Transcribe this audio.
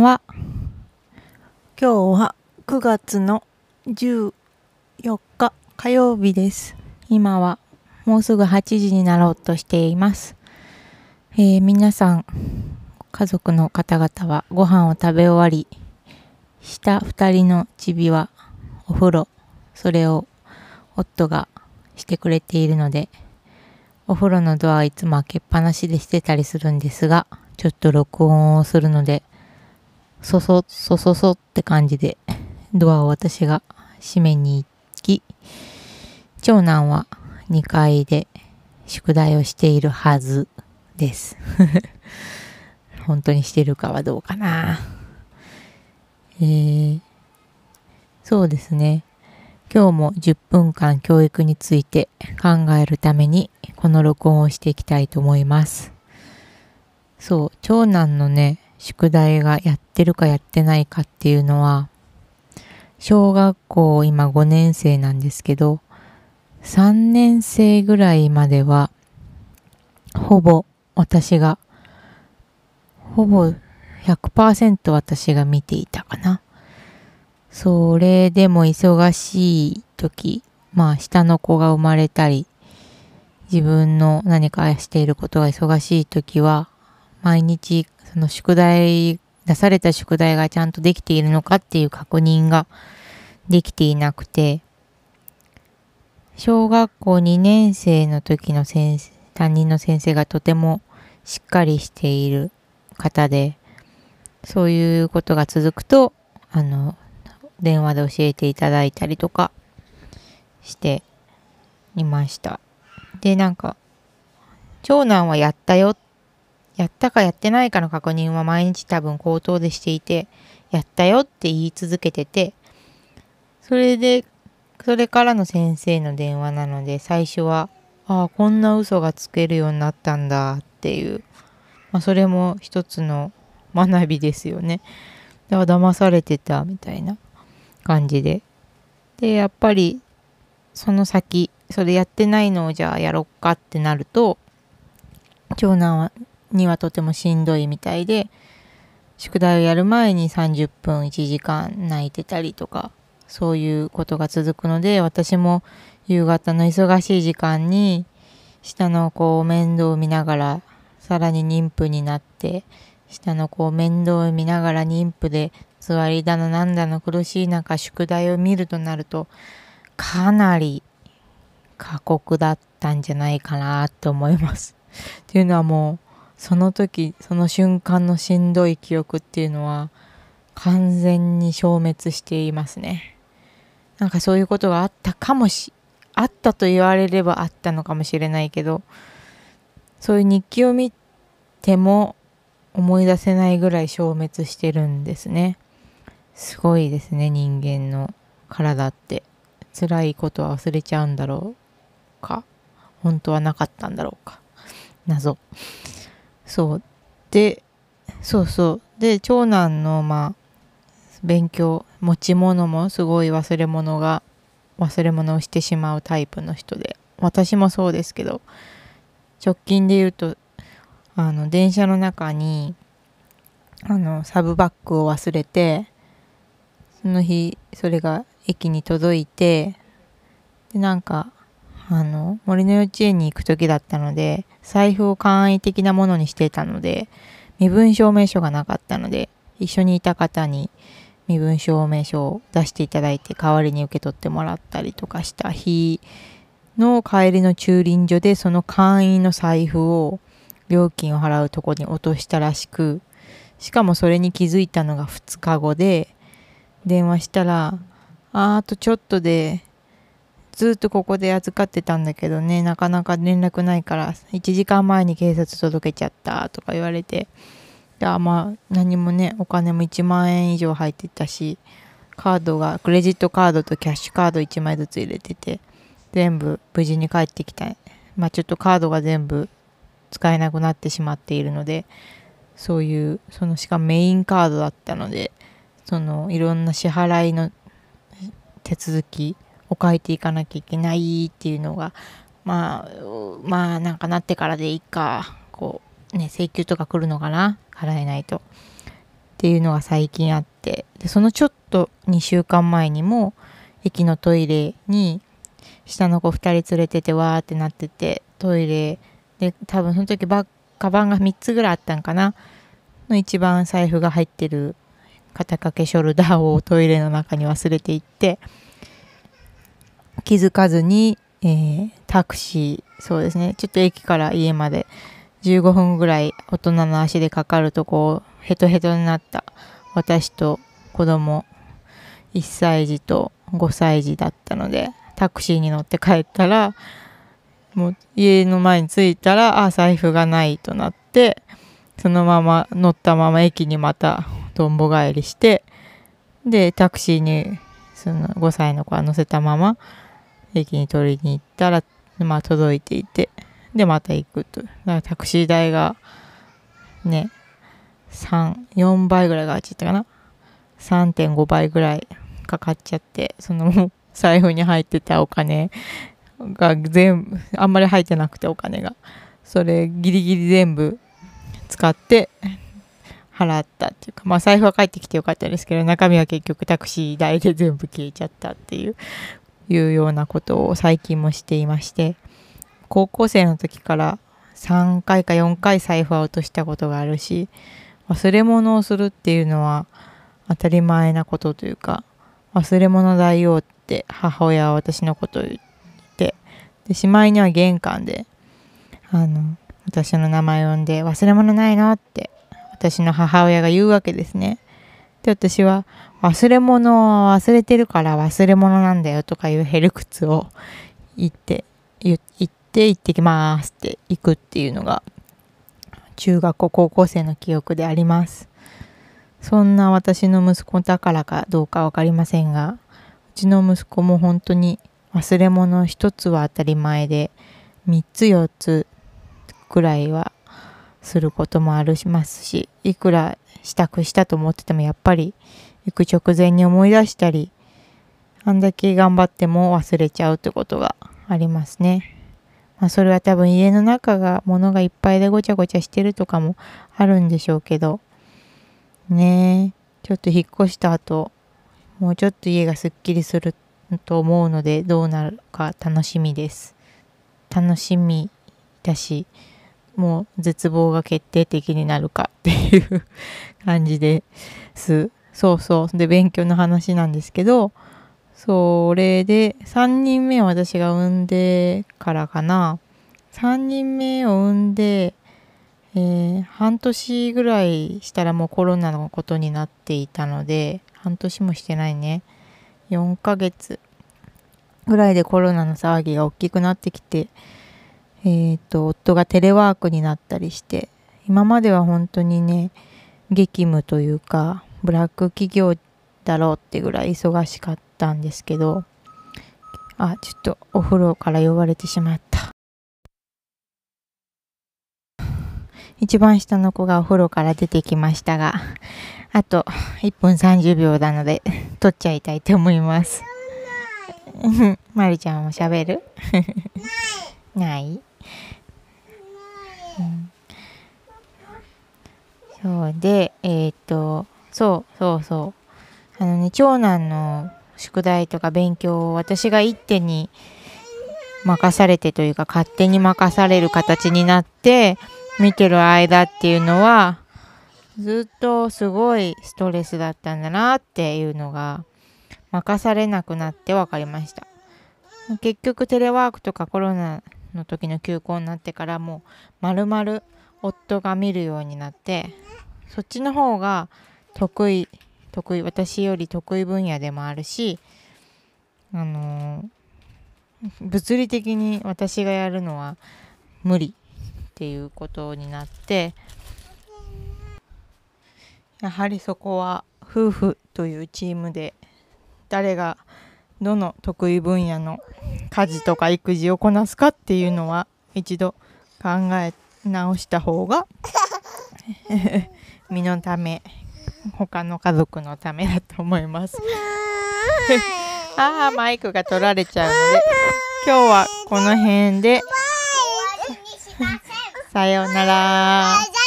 は今日は9月の14日火曜日です。今はもうすぐ8時になろうとしています、えー皆さん家族の方々はご飯を食べ終わり下2人のチビはお風呂それを夫がしてくれているのでお風呂のドアはいつも開けっぱなしでしてたりするんですがちょっと録音をするのでそそ、そそそって感じで、ドアを私が閉めに行き、長男は2階で宿題をしているはずです。本当にしてるかはどうかな。えー、そうですね。今日も10分間教育について考えるためにこの録音をしていきたいと思います。そう、長男のね、宿題がやってるかやってないかっていうのは、小学校今5年生なんですけど、3年生ぐらいまでは、ほぼ私が、ほぼ100%私が見ていたかな。それでも忙しい時、まあ下の子が生まれたり、自分の何かしていることが忙しい時は、毎日その宿題、出された宿題がちゃんとできているのかっていう確認ができていなくて、小学校2年生の時の先生、担任の先生がとてもしっかりしている方で、そういうことが続くと、あの、電話で教えていただいたりとかしていました。で、なんか、長男はやったよやったかやってないかの確認は毎日多分口頭でしていて、やったよって言い続けてて、それで、それからの先生の電話なので、最初は、ああ、こんな嘘がつけるようになったんだっていう、まあ、それも一つの学びですよね。だから騙されてたみたいな感じで。で、やっぱり、その先、それやってないのをじゃあやろっかってなると、長男はにはとてもしんどいみたいで宿題をやる前に30分1時間泣いてたりとかそういうことが続くので私も夕方の忙しい時間に下の子を面倒を見ながらさらに妊婦になって下の子を面倒を見ながら妊婦で座りだのなんだの苦しい中宿題を見るとなるとかなり過酷だったんじゃないかなと思います。っていうのはもうその時その瞬間のしんどい記憶っていうのは完全に消滅していますね。なんかそういうことがあったかもしあったと言われればあったのかもしれないけどそういう日記を見ても思い出せないぐらい消滅してるんですね。すごいですね人間の体って。辛いことは忘れちゃうんだろうか？本当はなかったんだろうか？謎。そう。で、そうそう。で、長男の、まあ、勉強、持ち物もすごい忘れ物が、忘れ物をしてしまうタイプの人で、私もそうですけど、直近で言うと、あの、電車の中に、あの、サブバッグを忘れて、その日、それが駅に届いて、で、なんか、あの、森の幼稚園に行く時だったので、財布を簡易的なものにしてたので、身分証明書がなかったので、一緒にいた方に身分証明書を出していただいて、代わりに受け取ってもらったりとかした。日の帰りの駐輪場で、その簡易の財布を料金を払うとこに落としたらしく、しかもそれに気づいたのが2日後で、電話したら、ああとちょっとでずっとここで預かってたんだけどねなかなか連絡ないから1時間前に警察届けちゃったとか言われて。であまあ何もねお金も1万円以上入ってたしカードがクレジットカードとキャッシュカード1枚ずつ入れてて全部無事に帰ってきた。まあちょっとカードが全部使えなくなってしまっているのでそういうそのしかもメインカードだったのでそのいろんな支払いの手続きを書いていかなきゃいけないっていうのがまあまあなんかなってからでいいかこうね請求とか来るのかな？払えないと。っていうのが最近あって。でそのちょっと2週間前にも駅のトイレに下の子2人連れててわーってなっててトイレで多分その時バッカバンが3つぐらいあったんかな？の一番財布が入ってる肩掛けショルダーをトイレの中に忘れていって気づかずに、えー、タクシーそうですねちょっと駅から家まで15分ぐらい大人の足でかかるとこうヘトヘトになった私と子供1歳児と5歳児だったのでタクシーに乗って帰ったらもう家の前に着いたらあ財布がないとなってそのまま乗ったまま駅にまたとんぼ返りしてでタクシーにその5歳の子は乗せたまま駅に取りに行ったらまあ届いていてでまた行くと。だからタクシー代がね34倍ぐらいがっちゃったかな。3.5倍ぐらいかかっちゃってその 財布に入ってたお金が全部あんまり入ってなくてお金が。それギリギリ全部使って払ったっていうかまあ財布は返ってきてよかったですけど中身は結局タクシー代で全部消えちゃったっていういうようなことを最近もしていまして高校生の時から3回か4回財布は落としたことがあるし忘れ物をするっていうのは当たり前なことというか忘れ物だよって母親は私のことを言ってでしまいには玄関であの私の名前を呼んで忘れ物ないのって私の母親が言うわけですね。で私は忘れ物を忘れてるから忘れ物なんだよとかいうヘルクツを言って言って行ってきますって行くっていうのが中学校高校生の記憶であります。そんな私の息子だからかどうか分かりませんがうちの息子も本当に忘れ物一つは当たり前で3つ4つくらいはすることもありますしいくら支度したと思っててもやっぱり行く直前に思い出したりあんだけ頑張っても忘れちゃうってことがありますね。まあ、それは多分家の中が物がいっぱいでごちゃごちゃしてるとかもあるんでしょうけどねえちょっと引っ越した後もうちょっと家がすっきりすると思うのでどうなるか楽しみです楽しみだしもう絶望が決定的になるかっていう感じです。そうそう。で勉強の話なんですけどそれで3人目を私が産んでからかな。3人目を産んでえー、半年ぐらいしたらもうコロナのことになっていたので半年もしてないね。4ヶ月ぐらいでコロナの騒ぎが大きくなってきてえっ、ー、と夫がテレワークになったりして今までは本当にね激務というかブラック企業だろうってぐらい忙しかったんですけどあちょっとお風呂から呼ばれてしまった。一番下の子がお風呂から出てきましたが、あと1分30秒なので、撮っちゃいたいと思います。まる ちゃんも喋る？ない、うん、そうで、えっ、と、そうそうそう。あのね、長男の宿題とか勉強を私が一手に任されてというか勝手に任される形になって見てる間っていうのはずっとすごいストレスだったんだなっていうのが任されなくなって分かりました結局テレワークとかコロナの時の休校になってからもう丸々夫が見るようになってそっちの方が得意得意私より得意分野でもあるしあの、物理的に私がやるのは無理っていうことになってやはりそこは夫婦というチームで誰がどの得意分野の家事とか育児をこなすかっていうのは一度考え直した方が 身のため他の家族のためだと思います。ああマイクが取られちゃうので今日はこの辺で。さようなら。